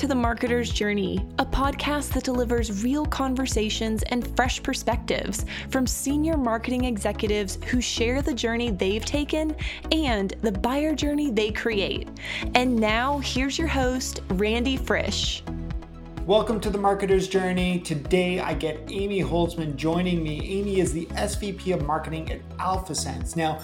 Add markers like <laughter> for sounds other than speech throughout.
to The Marketer's Journey, a podcast that delivers real conversations and fresh perspectives from senior marketing executives who share the journey they've taken and the buyer journey they create. And now, here's your host, Randy Frisch. Welcome to the Marketer's Journey. Today I get Amy Holtzman joining me. Amy is the SVP of Marketing at AlphaSense. Now,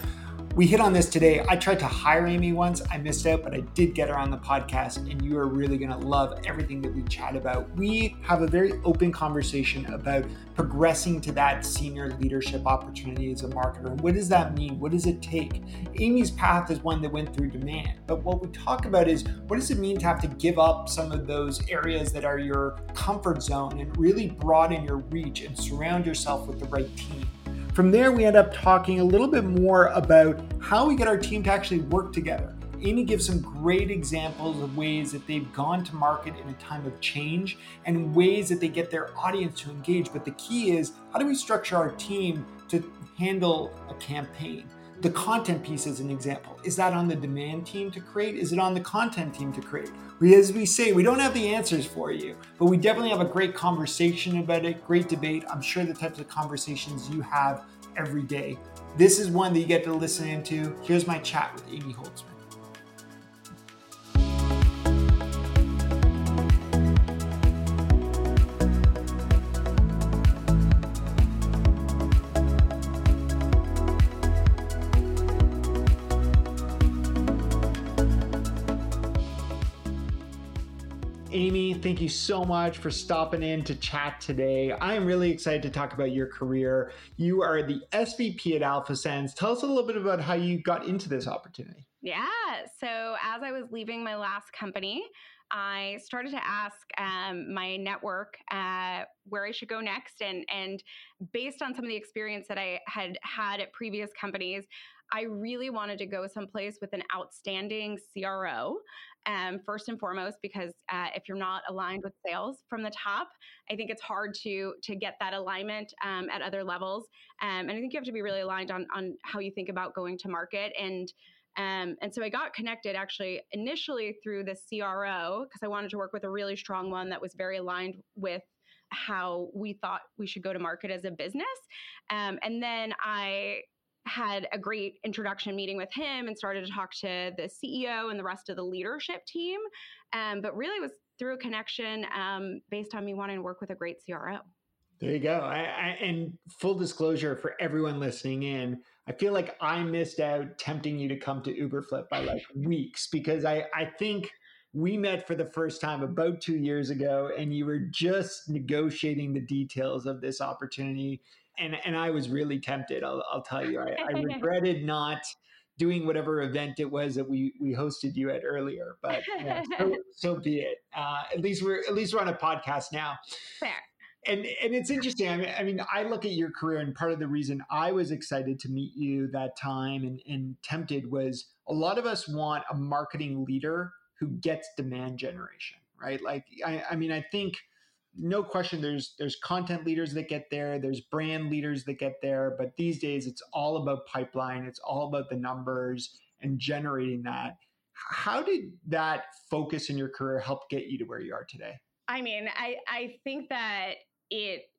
we hit on this today. I tried to hire Amy once. I missed out, but I did get her on the podcast, and you are really going to love everything that we chat about. We have a very open conversation about progressing to that senior leadership opportunity as a marketer. And what does that mean? What does it take? Amy's path is one that went through demand. But what we talk about is what does it mean to have to give up some of those areas that are your comfort zone and really broaden your reach and surround yourself with the right team? From there, we end up talking a little bit more about how we get our team to actually work together. Amy gives some great examples of ways that they've gone to market in a time of change and ways that they get their audience to engage. But the key is how do we structure our team to handle a campaign? The content piece is an example. Is that on the demand team to create? Is it on the content team to create? We, as we say, we don't have the answers for you, but we definitely have a great conversation about it, great debate. I'm sure the types of conversations you have every day. This is one that you get to listen into. Here's my chat with Amy Holtzman. Amy, thank you so much for stopping in to chat today. I am really excited to talk about your career. You are the SVP at AlphaSense. Tell us a little bit about how you got into this opportunity. Yeah. So, as I was leaving my last company, I started to ask um, my network uh, where I should go next, and and based on some of the experience that I had had at previous companies, I really wanted to go someplace with an outstanding CRO um, first and foremost because uh, if you're not aligned with sales from the top i think it's hard to to get that alignment um, at other levels um, and i think you have to be really aligned on on how you think about going to market and um, and so I got connected actually initially through the CRO because I wanted to work with a really strong one that was very aligned with how we thought we should go to market as a business. Um, and then I had a great introduction meeting with him and started to talk to the CEO and the rest of the leadership team. Um, but really was through a connection um, based on me wanting to work with a great CRO. There you go. I, I, and full disclosure for everyone listening in, I feel like I missed out tempting you to come to Uberflip by like <laughs> weeks because I, I think we met for the first time about two years ago and you were just negotiating the details of this opportunity and and I was really tempted. I'll, I'll tell you, I, I <laughs> regretted not doing whatever event it was that we we hosted you at earlier. But yeah, so, <laughs> so, be it. Uh, at least we're at least we're on a podcast now. Fair. And and it's interesting. I mean, I mean, I look at your career, and part of the reason I was excited to meet you that time and, and tempted was a lot of us want a marketing leader who gets demand generation, right? Like, I, I mean, I think no question there's there's content leaders that get there there's brand leaders that get there but these days it's all about pipeline it's all about the numbers and generating that. How did that focus in your career help get you to where you are today? I mean i i think that it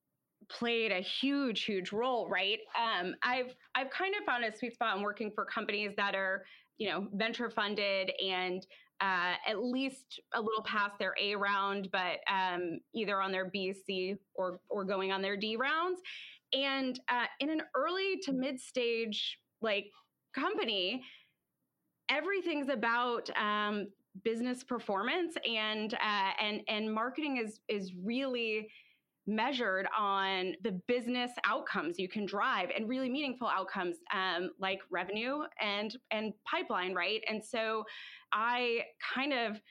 played a huge huge role right? Um, i've i've kind of found a sweet spot in working for companies that are you know venture funded and uh, at least a little past their A round, but um, either on their B, C, or or going on their D rounds. And uh, in an early to mid stage like company, everything's about um, business performance and uh, and and marketing is is really measured on the business outcomes you can drive and really meaningful outcomes um, like revenue and and pipeline right? And so i kind of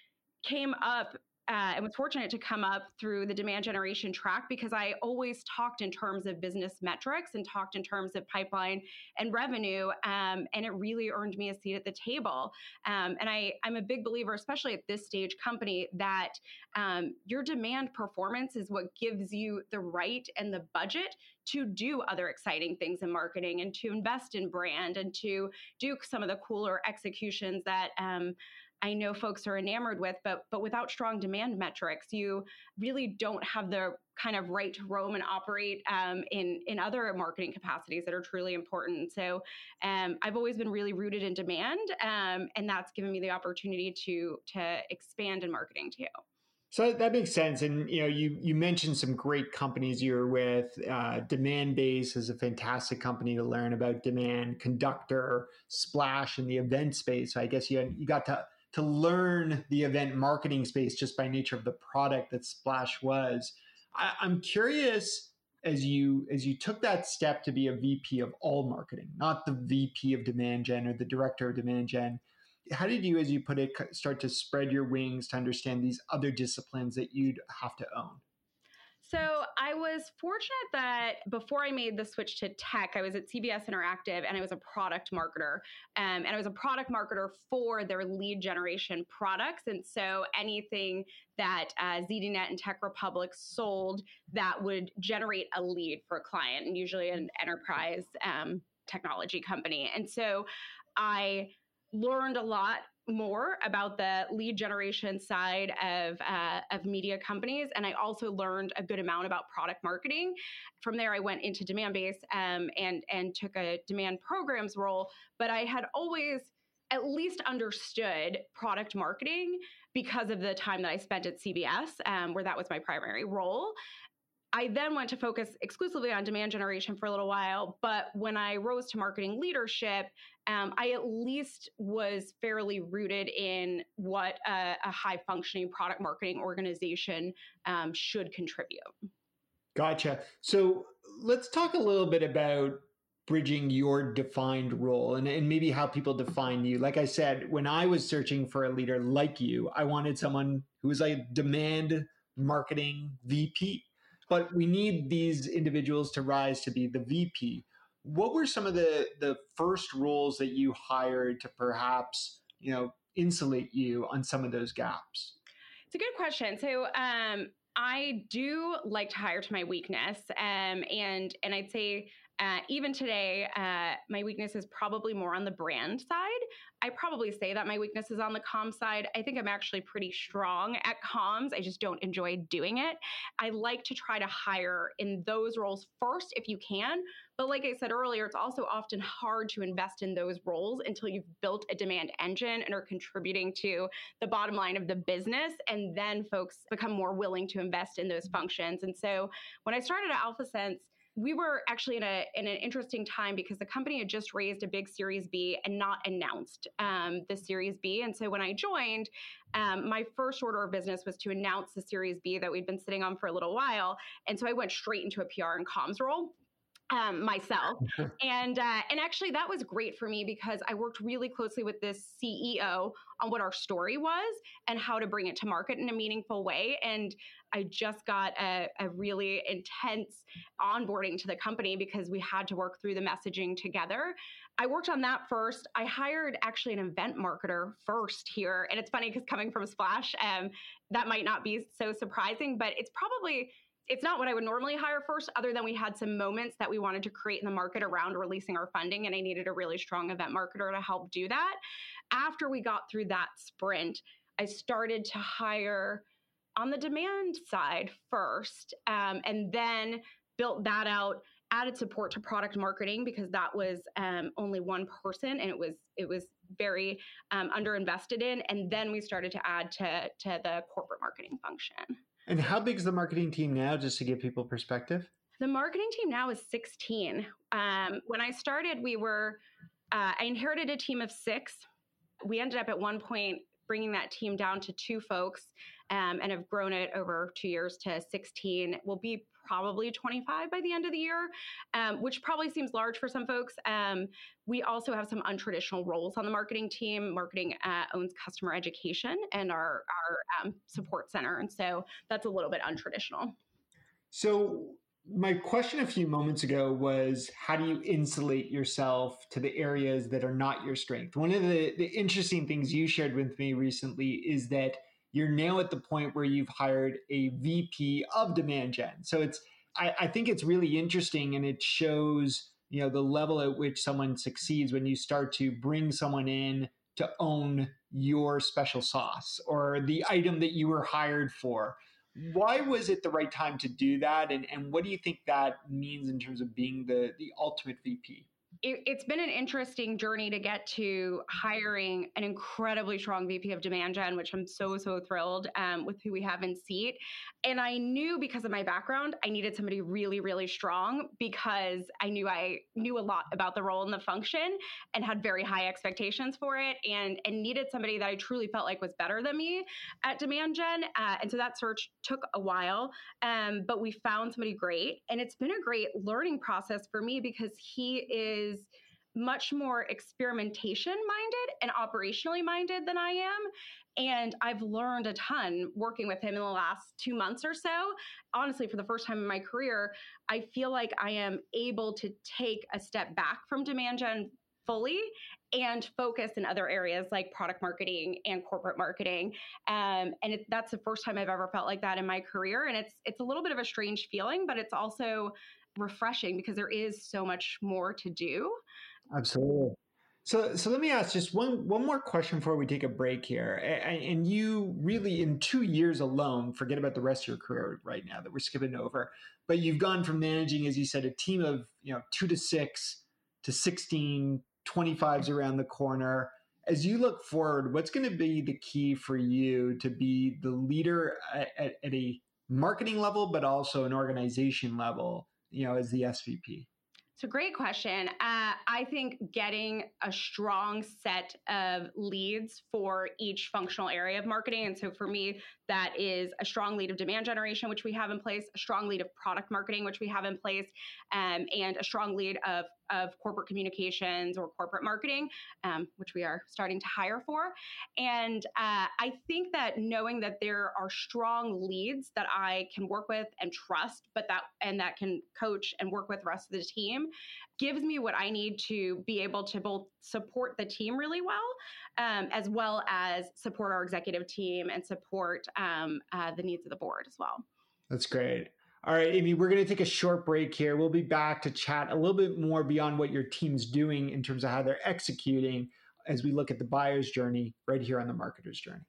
came up uh, and was fortunate to come up through the demand generation track because I always talked in terms of business metrics and talked in terms of pipeline and revenue, um, and it really earned me a seat at the table. Um, and I, I'm a big believer, especially at this stage company, that um, your demand performance is what gives you the right and the budget to do other exciting things in marketing and to invest in brand and to do some of the cooler executions that um, I know folks are enamored with, but but without strong demand metrics, you really don't have the kind of right to roam and operate um, in in other marketing capacities that are truly important. So um, I've always been really rooted in demand, um, and that's given me the opportunity to to expand in marketing too. So that makes sense. And you know, you you mentioned some great companies you're with. Uh, Demandbase is a fantastic company to learn about demand. Conductor, Splash in the event space. So I guess you you got to to learn the event marketing space just by nature of the product that Splash was. I, I'm curious as you as you took that step to be a VP of all marketing, not the VP of demand gen or the director of demand gen how did you, as you put it, start to spread your wings to understand these other disciplines that you'd have to own? So I was fortunate that before I made the switch to tech, I was at CBS Interactive and I was a product marketer. Um, and I was a product marketer for their lead generation products. And so anything that uh, ZDNet and Tech Republic sold that would generate a lead for a client, and usually an enterprise um, technology company. And so I learned a lot more about the lead generation side of uh, of media companies, and I also learned a good amount about product marketing. From there, I went into Demandbase um, and and took a demand programs role. But I had always at least understood product marketing because of the time that I spent at CBS, um, where that was my primary role. I then went to focus exclusively on demand generation for a little while. But when I rose to marketing leadership, um, I at least was fairly rooted in what a, a high functioning product marketing organization um, should contribute. Gotcha. So let's talk a little bit about bridging your defined role and, and maybe how people define you. Like I said, when I was searching for a leader like you, I wanted someone who was a demand marketing VP. But we need these individuals to rise to be the VP what were some of the the first roles that you hired to perhaps you know insulate you on some of those gaps? It's a good question. So um, i do like to hire to my weakness um, and and i'd say uh, even today, uh, my weakness is probably more on the brand side. I probably say that my weakness is on the com side. I think I'm actually pretty strong at comms. I just don't enjoy doing it. I like to try to hire in those roles first if you can. But like I said earlier, it's also often hard to invest in those roles until you've built a demand engine and are contributing to the bottom line of the business. And then folks become more willing to invest in those functions. And so when I started at AlphaSense, we were actually in a in an interesting time because the company had just raised a big Series B and not announced um, the Series B. And so when I joined, um, my first order of business was to announce the Series B that we'd been sitting on for a little while. And so I went straight into a PR and comms role um, myself, <laughs> and uh, and actually that was great for me because I worked really closely with this CEO on what our story was and how to bring it to market in a meaningful way. And I just got a, a really intense onboarding to the company because we had to work through the messaging together. I worked on that first. I hired actually an event marketer first here, and it's funny because coming from Splash, um, that might not be so surprising, but it's probably it's not what I would normally hire first, other than we had some moments that we wanted to create in the market around releasing our funding, and I needed a really strong event marketer to help do that. After we got through that sprint, I started to hire on the demand side first, um, and then built that out. Added support to product marketing because that was um, only one person, and it was it was very um, underinvested in. And then we started to add to to the corporate marketing function. And how big is the marketing team now, just to give people perspective? The marketing team now is 16. Um, when I started, we were, uh, I inherited a team of six. We ended up at one point bringing that team down to two folks um, and have grown it over two years to 16. We'll be probably 25 by the end of the year, um, which probably seems large for some folks. Um, we also have some untraditional roles on the marketing team. Marketing uh, owns customer education and our, our um, support center. And so that's a little bit untraditional. So, my question a few moments ago was how do you insulate yourself to the areas that are not your strength? One of the, the interesting things you shared with me recently is that you're now at the point where you've hired a VP of demand gen. So it's I, I think it's really interesting and it shows you know the level at which someone succeeds when you start to bring someone in to own your special sauce or the item that you were hired for. Why was it the right time to do that? And, and what do you think that means in terms of being the, the ultimate VP? It, has been an interesting journey to get to hiring an incredibly strong VP of demand gen, which I'm so, so thrilled um, with who we have in seat. And I knew because of my background, I needed somebody really, really strong because I knew I knew a lot about the role and the function and had very high expectations for it and, and needed somebody that I truly felt like was better than me at demand gen. Uh, and so that search took a while, um, but we found somebody great. And it's been a great learning process for me because he is is much more experimentation minded and operationally minded than I am. And I've learned a ton working with him in the last two months or so. Honestly, for the first time in my career, I feel like I am able to take a step back from demand gen fully and focus in other areas like product marketing and corporate marketing. Um, and it, that's the first time I've ever felt like that in my career. And it's it's a little bit of a strange feeling, but it's also refreshing because there is so much more to do. Absolutely. So, so let me ask just one one more question before we take a break here. And, and, you really, in two years alone, forget about the rest of your career right now that we're skipping over. But you've gone from managing, as you said, a team of you know two to six to 16, 25s around the corner. As you look forward, what's going to be the key for you to be the leader at, at, at a marketing level, but also an organization level? You know, as the SVP? It's a great question. Uh, I think getting a strong set of leads for each functional area of marketing. And so for me, that is a strong lead of demand generation, which we have in place, a strong lead of product marketing, which we have in place, um, and a strong lead of of corporate communications or corporate marketing, um, which we are starting to hire for. And uh, I think that knowing that there are strong leads that I can work with and trust, but that and that can coach and work with the rest of the team gives me what I need to be able to both support the team really well, um, as well as support our executive team and support um, uh, the needs of the board as well. That's great. All right, Amy, we're going to take a short break here. We'll be back to chat a little bit more beyond what your team's doing in terms of how they're executing as we look at the buyer's journey right here on the marketer's journey.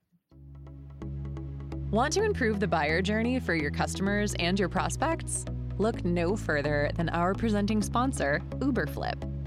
Want to improve the buyer journey for your customers and your prospects? Look no further than our presenting sponsor, Uberflip.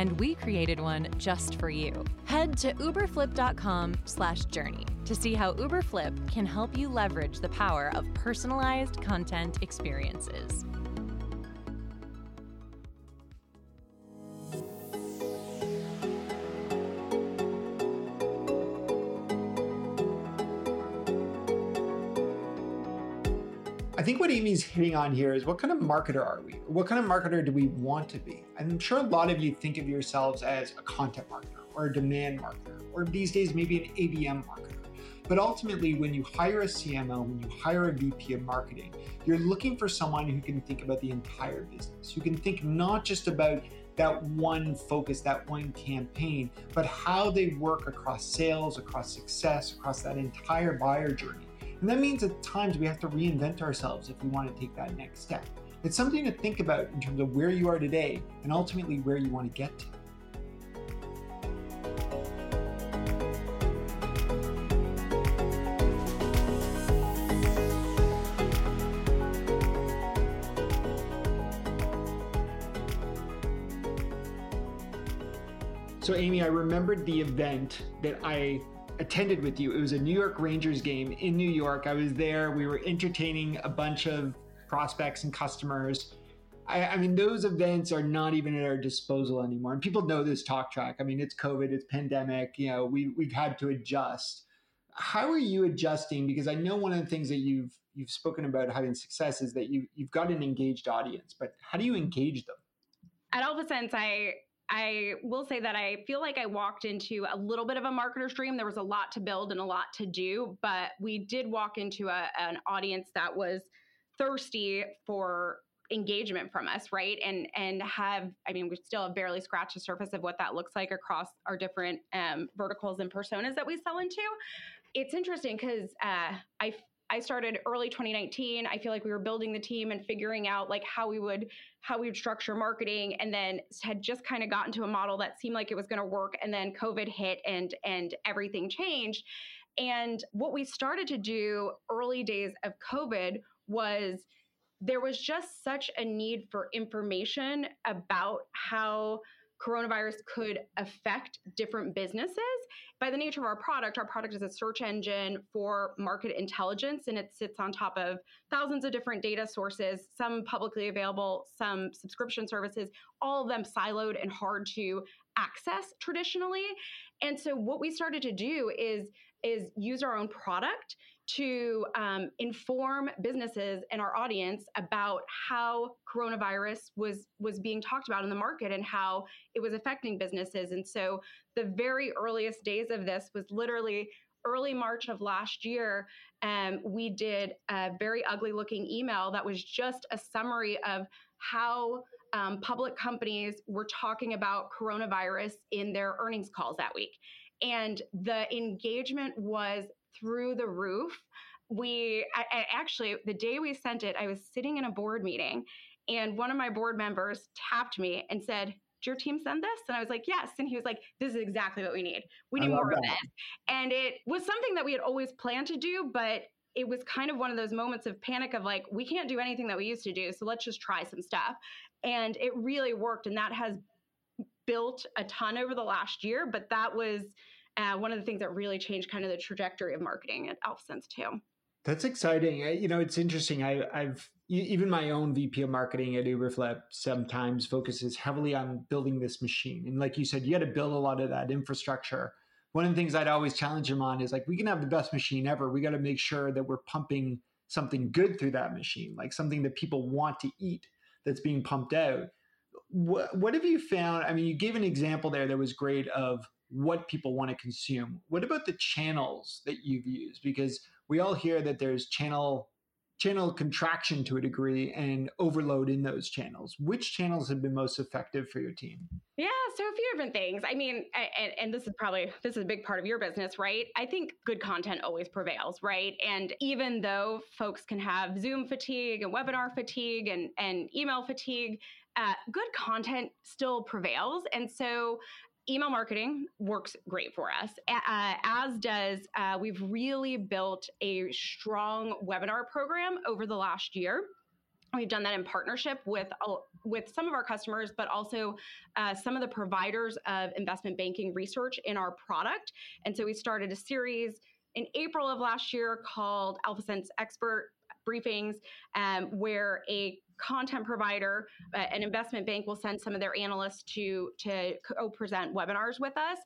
and we created one just for you. Head to uberflip.com/journey to see how Uberflip can help you leverage the power of personalized content experiences. I think what Amy's hitting on here is what kind of marketer are we? What kind of marketer do we want to be? I'm sure a lot of you think of yourselves as a content marketer or a demand marketer, or these days maybe an ABM marketer. But ultimately, when you hire a CMO, when you hire a VP of marketing, you're looking for someone who can think about the entire business, who can think not just about that one focus, that one campaign, but how they work across sales, across success, across that entire buyer journey. And that means at times we have to reinvent ourselves if we want to take that next step. It's something to think about in terms of where you are today and ultimately where you want to get to. So, Amy, I remembered the event that I attended with you. It was a New York Rangers game in New York. I was there. We were entertaining a bunch of prospects and customers. I, I, mean, those events are not even at our disposal anymore. And people know this talk track. I mean, it's COVID, it's pandemic. You know, we we've had to adjust. How are you adjusting? Because I know one of the things that you've you've spoken about having success is that you you've got an engaged audience. But how do you engage them? At AlphaSense, I I will say that I feel like I walked into a little bit of a marketer's dream. There was a lot to build and a lot to do, but we did walk into a, an audience that was thirsty for engagement from us right and and have i mean we still have barely scratched the surface of what that looks like across our different um, verticals and personas that we sell into it's interesting because uh, i I started early 2019. I feel like we were building the team and figuring out like how we would how we would structure marketing and then had just kind of gotten to a model that seemed like it was going to work and then COVID hit and and everything changed. And what we started to do early days of COVID was there was just such a need for information about how coronavirus could affect different businesses. By the nature of our product, our product is a search engine for market intelligence and it sits on top of thousands of different data sources, some publicly available, some subscription services, all of them siloed and hard to access traditionally. And so what we started to do is is use our own product to um, inform businesses and our audience about how coronavirus was was being talked about in the market and how it was affecting businesses. And so the very earliest days of this was literally early March of last year. Um, we did a very ugly looking email that was just a summary of how um, public companies were talking about coronavirus in their earnings calls that week. And the engagement was through the roof. We I, I actually, the day we sent it, I was sitting in a board meeting and one of my board members tapped me and said, did your team send this? And I was like, yes. And he was like, this is exactly what we need. We need more that. of this. And it was something that we had always planned to do, but it was kind of one of those moments of panic of like, we can't do anything that we used to do. So let's just try some stuff. And it really worked. And that has built a ton over the last year. But that was uh, one of the things that really changed kind of the trajectory of marketing at AlphaSense too. That's exciting. You know, it's interesting. I, have even my own VP of marketing at Uberflip sometimes focuses heavily on building this machine. And like you said, you got to build a lot of that infrastructure. One of the things I'd always challenge him on is like, we can have the best machine ever. We got to make sure that we're pumping something good through that machine, like something that people want to eat that's being pumped out. What, what have you found? I mean, you gave an example there that was great of what people want to consume. What about the channels that you've used? Because we all hear that there's channel channel contraction to a degree and overload in those channels. Which channels have been most effective for your team? Yeah, so a few different things. I mean, and, and, this is probably this is a big part of your business, right? I think good content always prevails, right? And even though folks can have Zoom fatigue and webinar fatigue and and email fatigue, uh, good content still prevails. And so email marketing works great for us, uh, as does uh, we've really built a strong webinar program over the last year. We've done that in partnership with with some of our customers, but also uh, some of the providers of investment banking research in our product. And so we started a series in April of last year called AlphaSense Expert Briefings, um, where a content provider, uh, an investment bank will send some of their analysts to to co-present webinars with us,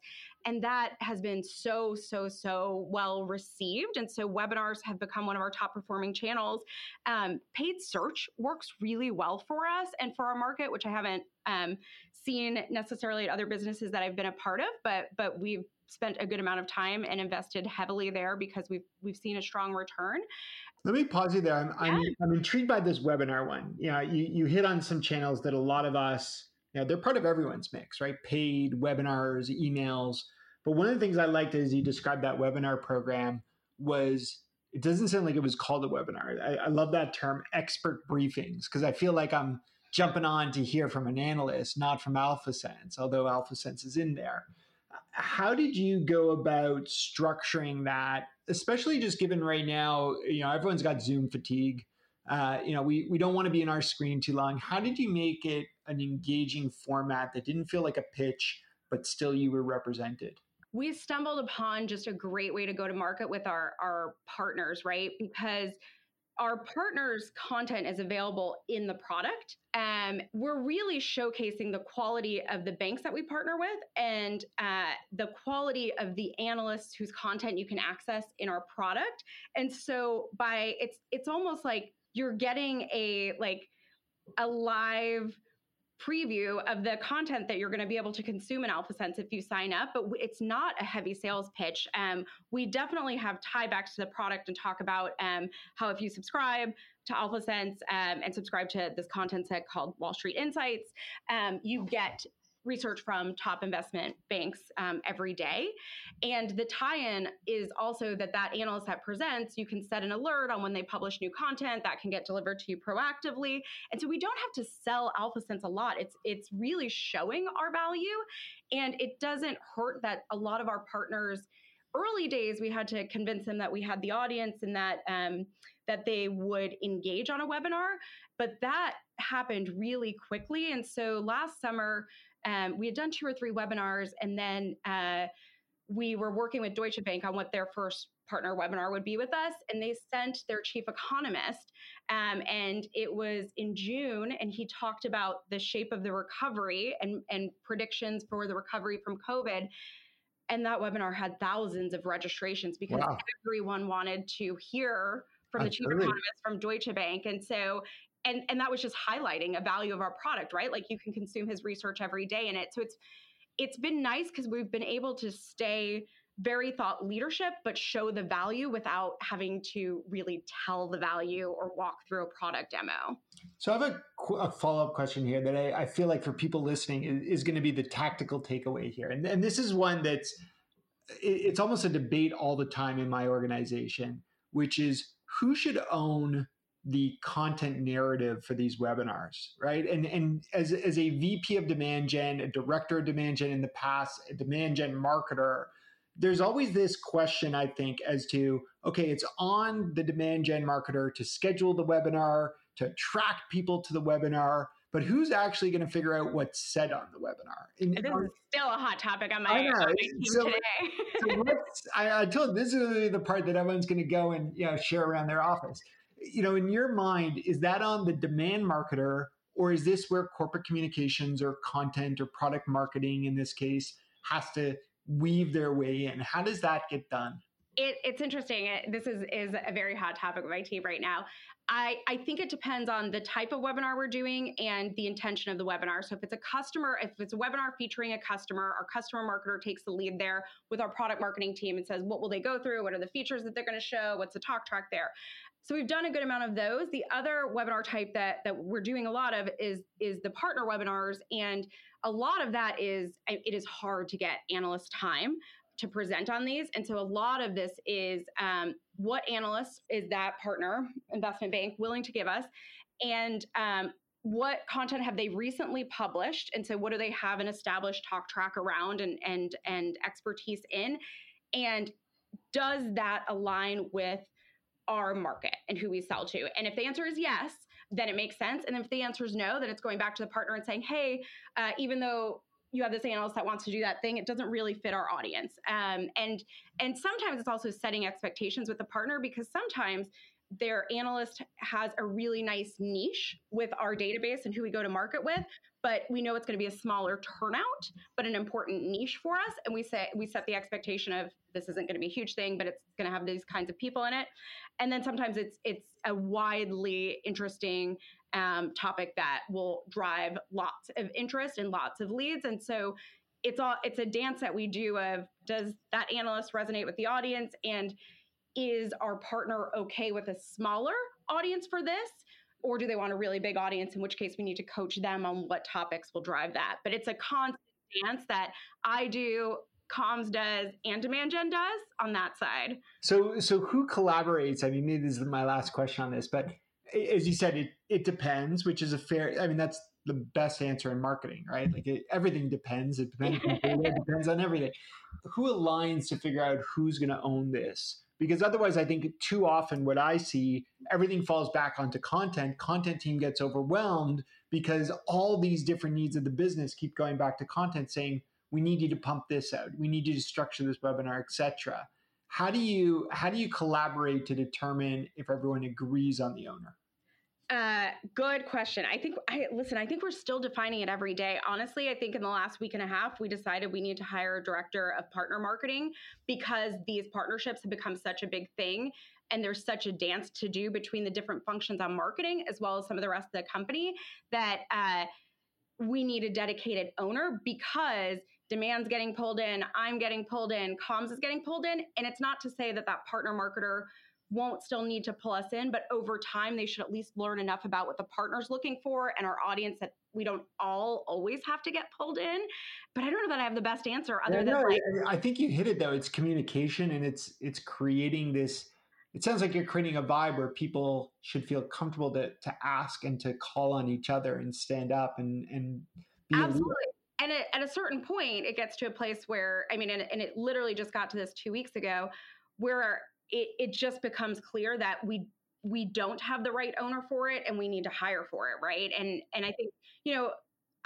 and that has been so so so well received. And so webinars have become one of our top performing channels. Um, paid search works really well for us and for our market, which I haven't um, seen necessarily at other businesses that I've been a part of, but but we've spent a good amount of time and invested heavily there because we've we've seen a strong return. Let me pause you there. I'm, yeah. I'm, I'm, intrigued by this webinar one. You know, you, you hit on some channels that a lot of us, you know, they're part of everyone's mix, right? Paid webinars, emails. But one of the things I liked as you described that webinar program was it doesn't sound like it was called a webinar. I, I love that term, expert briefings, because I feel like I'm jumping on to hear from an analyst, not from AlphaSense, although AlphaSense is in there how did you go about structuring that especially just given right now you know everyone's got zoom fatigue. Uh, you know we, we don't want to be in our screen too long. How did you make it an engaging format that didn't feel like a pitch but still you were represented? We stumbled upon just a great way to go to market with our our partners right? Because our partners' content is available in the product. Um, we're really showcasing the quality of the banks that we partner with and uh, the quality of the analysts whose content you can access in our product. And so by it's it's almost like you're getting a like a live preview of the content that you're going to be able to consume in AlphaSense if you sign up, but it's not a heavy sales pitch. Um, we definitely have tie backs to the product and talk about um, how if you subscribe to AlphaSense um, and subscribe to this content set called Wall Street Insights, um, you get research from top investment banks um, every day. And the tie-in is also that that analyst that presents, you can set an alert on when they publish new content that can get delivered to you proactively. And so we don't have to sell AlphaSense a lot. It's it's really showing our value, and it doesn't hurt that a lot of our partners. Early days, we had to convince them that we had the audience and that um, that they would engage on a webinar, but that happened really quickly. And so last summer, um, we had done two or three webinars, and then uh, we were working with Deutsche Bank on what their first partner webinar would be with us and they sent their chief economist um, and it was in june and he talked about the shape of the recovery and, and predictions for the recovery from covid and that webinar had thousands of registrations because wow. everyone wanted to hear from the chief economist from deutsche bank and so and and that was just highlighting a value of our product right? Like you can consume his research every day in it so it's it's been nice because we've been able to stay very thought leadership but show the value without having to really tell the value or walk through a product demo. So i have a, a follow-up question here that I, I, feel like for people listening is, is going to be the tactical takeaway here. And, and this is one that's it's almost a debate all the time in my organization which is who should own the content narrative for these webinars, right? And and as as a VP of demand gen, a director of demand gen in the past, a demand gen marketer, there's always this question I think as to okay, it's on the demand gen marketer to schedule the webinar, to attract people to the webinar, but who's actually going to figure out what's said on the webinar? And, this is still a hot topic on my, I know. so, today. so I, I told this is the part that everyone's going to go and you know share around their office you know, in your mind, is that on the demand marketer, or is this where corporate communications or content or product marketing in this case has to weave their way in? How does that get done? It, it's interesting. This is is a very hot topic with my team right now. I, I think it depends on the type of webinar we're doing and the intention of the webinar. So if it's a customer, if it's a webinar featuring a customer, our customer marketer takes the lead there with our product marketing team and says, what will they go through? What are the features that they're going to show? What's the talk track there? So we've done a good amount of those. The other webinar type that that we're doing a lot of is is the partner webinars, and a lot of that is it is hard to get analyst time to present on these, and so a lot of this is um, what analyst is that partner investment bank willing to give us, and um, what content have they recently published, and so what do they have an established talk track around and and and expertise in, and does that align with our market and who we sell to? And if the answer is yes, then it makes sense. And if the answer is no, then it's going back to the partner and saying, hey, uh, even though you have this analyst that wants to do that thing, it doesn't really fit our audience. Um, and and sometimes it's also setting expectations with the partner because sometimes their analyst has a really nice niche with our database and who we go to market with but we know it's going to be a smaller turnout but an important niche for us and we say we set the expectation of this isn't going to be a huge thing but it's going to have these kinds of people in it. And then sometimes it's it's a widely interesting um, topic that will drive lots of interest and lots of leads and so it's all it's a dance that we do of does that analyst resonate with the audience and is our partner okay with a smaller audience for this or do they want a really big audience in which case we need to coach them on what topics will drive that. But it's a constant dance that i do comms does and demand gen does on that side. So so who collaborates? I mean this is my last question on this but as you said it it depends which is a fair i mean that's the best answer in marketing right? Like it, everything depends. It depends it depends on everything. Who aligns to figure out who's going to own this because otherwise i think too often what i see everything falls back onto content. Content team gets overwhelmed because all these different needs of the business keep going back to content saying we need you to pump this out. We need you to structure this webinar etc how do you how do you collaborate to determine if everyone agrees on the owner uh, good question. I think I listen. I think we're still defining it every day. Honestly, I think in the last week and a half, we decided we need to hire a director of partner marketing because these partnerships have become such a big thing, and there's such a dance to do between the different functions on marketing as well as some of the rest of the company that. Uh, we need a dedicated owner because demand's getting pulled in, I'm getting pulled in, comms is getting pulled in. And it's not to say that that partner marketer won't still need to pull us in, but over time, they should at least learn enough about what the partner's looking for and our audience that we don't all always have to get pulled in. But I don't know that I have the best answer other yeah, than no, like, I think you hit it though. It's communication and it's it's creating this it sounds like you're creating a vibe where people should feel comfortable to to ask and to call on each other and stand up and and absolutely and at, at, a certain point it gets to a place where i mean and, and, it literally just got to this two weeks ago where it, it just becomes clear that we we don't have the right owner for it and we need to hire for it right? And and i think you know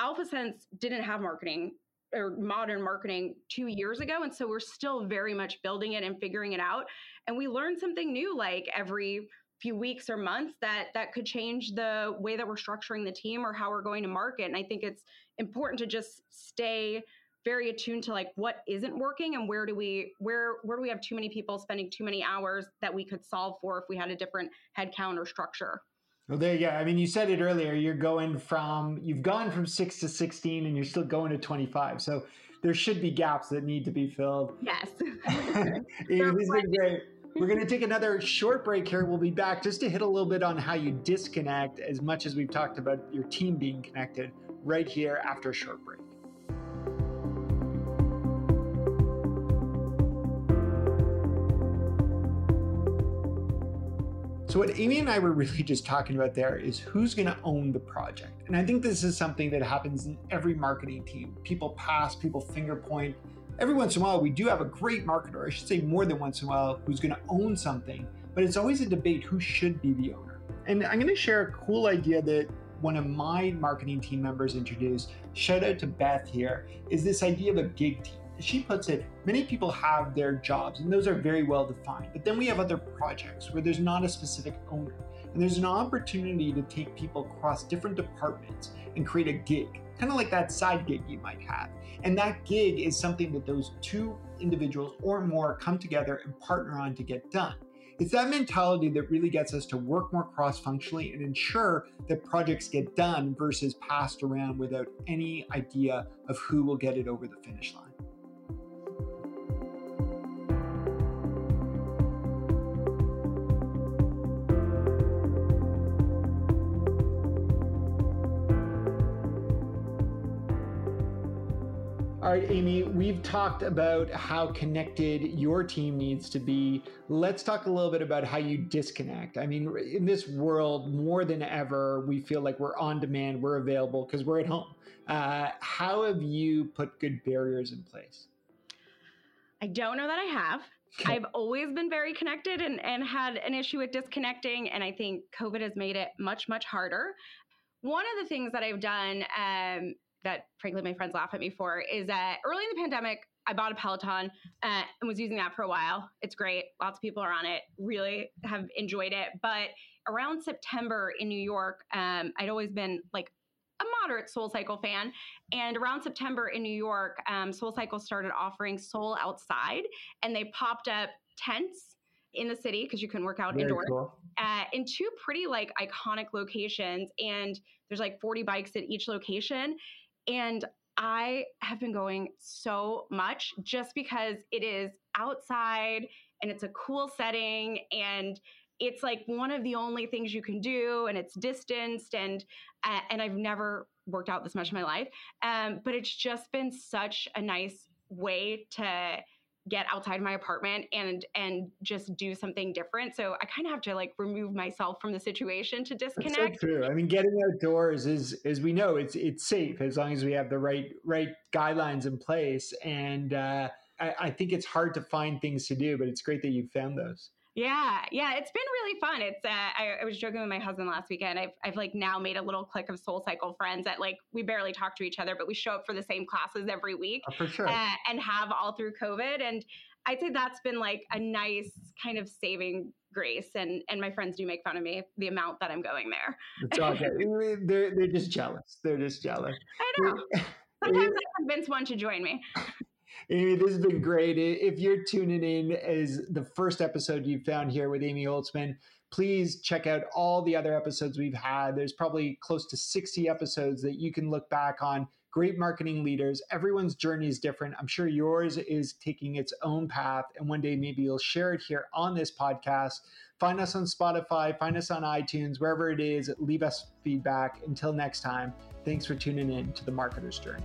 alphasense didn't have marketing or modern marketing two years ago and so we're still very much building it and figuring it out. And we learn something new like every few weeks or months that that could change the way that we're structuring the team or how we're going to market. And i think it's important to just stay very attuned to like what isn't working and where do we where where do we have too many people spending too many hours that we could solve for if we had a different headcount or structure? Well there you go. I mean you said it earlier. You're going from you've gone from 6 to 16 and you're still going to 25 so there should be gaps that need to be filled. Yes. <laughs> <laughs> It's been great we're going to take another short break here. We'll be back just to hit a little bit on how you disconnect as much as we've talked about your team being connected right here after a short break. So, what Amy and I were really just talking about there is who's going to own the project. And I think this is something that happens in every marketing team. People pass, people finger point. Every once in a while, we do have a great marketer, I should say more than once in a while, who's going to own something, but it's always a debate who should be the owner. And I'm going to share a cool idea that one of my marketing team members introduced. Shout out to Beth here, is this idea of a gig team she puts it, many people have their jobs and those are very well defined. But then we have other projects where there's not a specific owner. And there's an opportunity to take people across different departments and create a gig, kind of like that side gig you might have. And that gig is something that those two individuals or more come together and partner on to get done. It's that mentality that really gets us to work more cross functionally and ensure that projects get done versus passed around without any idea of who will get it over the finish line. All right, Amy, we've talked about how connected your team needs to be. Let's talk a little bit about how you disconnect. I mean, in this world, more than ever, we feel like we're on demand, we're available because we're at home. Uh, how have you put good barriers in place? I don't know that I have. Okay. I've always been very connected and, and had an issue with disconnecting. And I think COVID has made it much, much harder. One of the things that I've done um, that frankly my friends laugh at me for is that early in the pandemic I bought a Peloton uh, and was using that for a while. It's great. Lots of people are on it. Really have enjoyed it. But around September in New York, um, I'd always been like a moderate Soul Cycle fan. And around September in New York, um, Soul Cycle started offering Soul outside and they popped up tents in the city because you can work out Very indoors cool. uh, in two pretty like iconic locations. And there's like 40 bikes at each location. And I have been going so much just because it is outside and it's a cool setting and it's like one of the only things you can do and it's distanced and uh, and I've never worked out this much in my life. Um, but it's just been such a nice way to get outside my apartment and and just do something different. So I kind of have to like remove myself from the situation to disconnect. That's so true. I mean, getting outdoors is, as we know, it's it's safe as long as we have the right right guidelines in place. And uh, I, I think it's hard to find things to do, but it's great that you found those. Yeah, yeah, it's been really fun. It's uh, I, I, was joking with my husband last weekend. I've I've like now made a little clique of Soul Cycle friends that like we barely talk to each other, but we show up for the same classes every week. Oh, for sure. Uh, and have all through COVID, and I'd say that's been like a nice kind of saving grace. And and my friends do make fun of me the amount that I'm going there. It's all good. <laughs> they're they're just jealous. They're just jealous. I know. <laughs> Sometimes I convince one to join me. <laughs> Amy, this has been great. If you're tuning in as the first episode you found here with Amy Holtzman, please check out all the other episodes we've had. There's probably close to 60 episodes that you can look back on. Great marketing leaders. Everyone's journey is different. I'm sure yours is taking its own path. And one day maybe you'll share it here on this podcast. Find us on Spotify, find us on iTunes, wherever it is. Leave us feedback. Until next time, thanks for tuning in to the Marketer's Journey.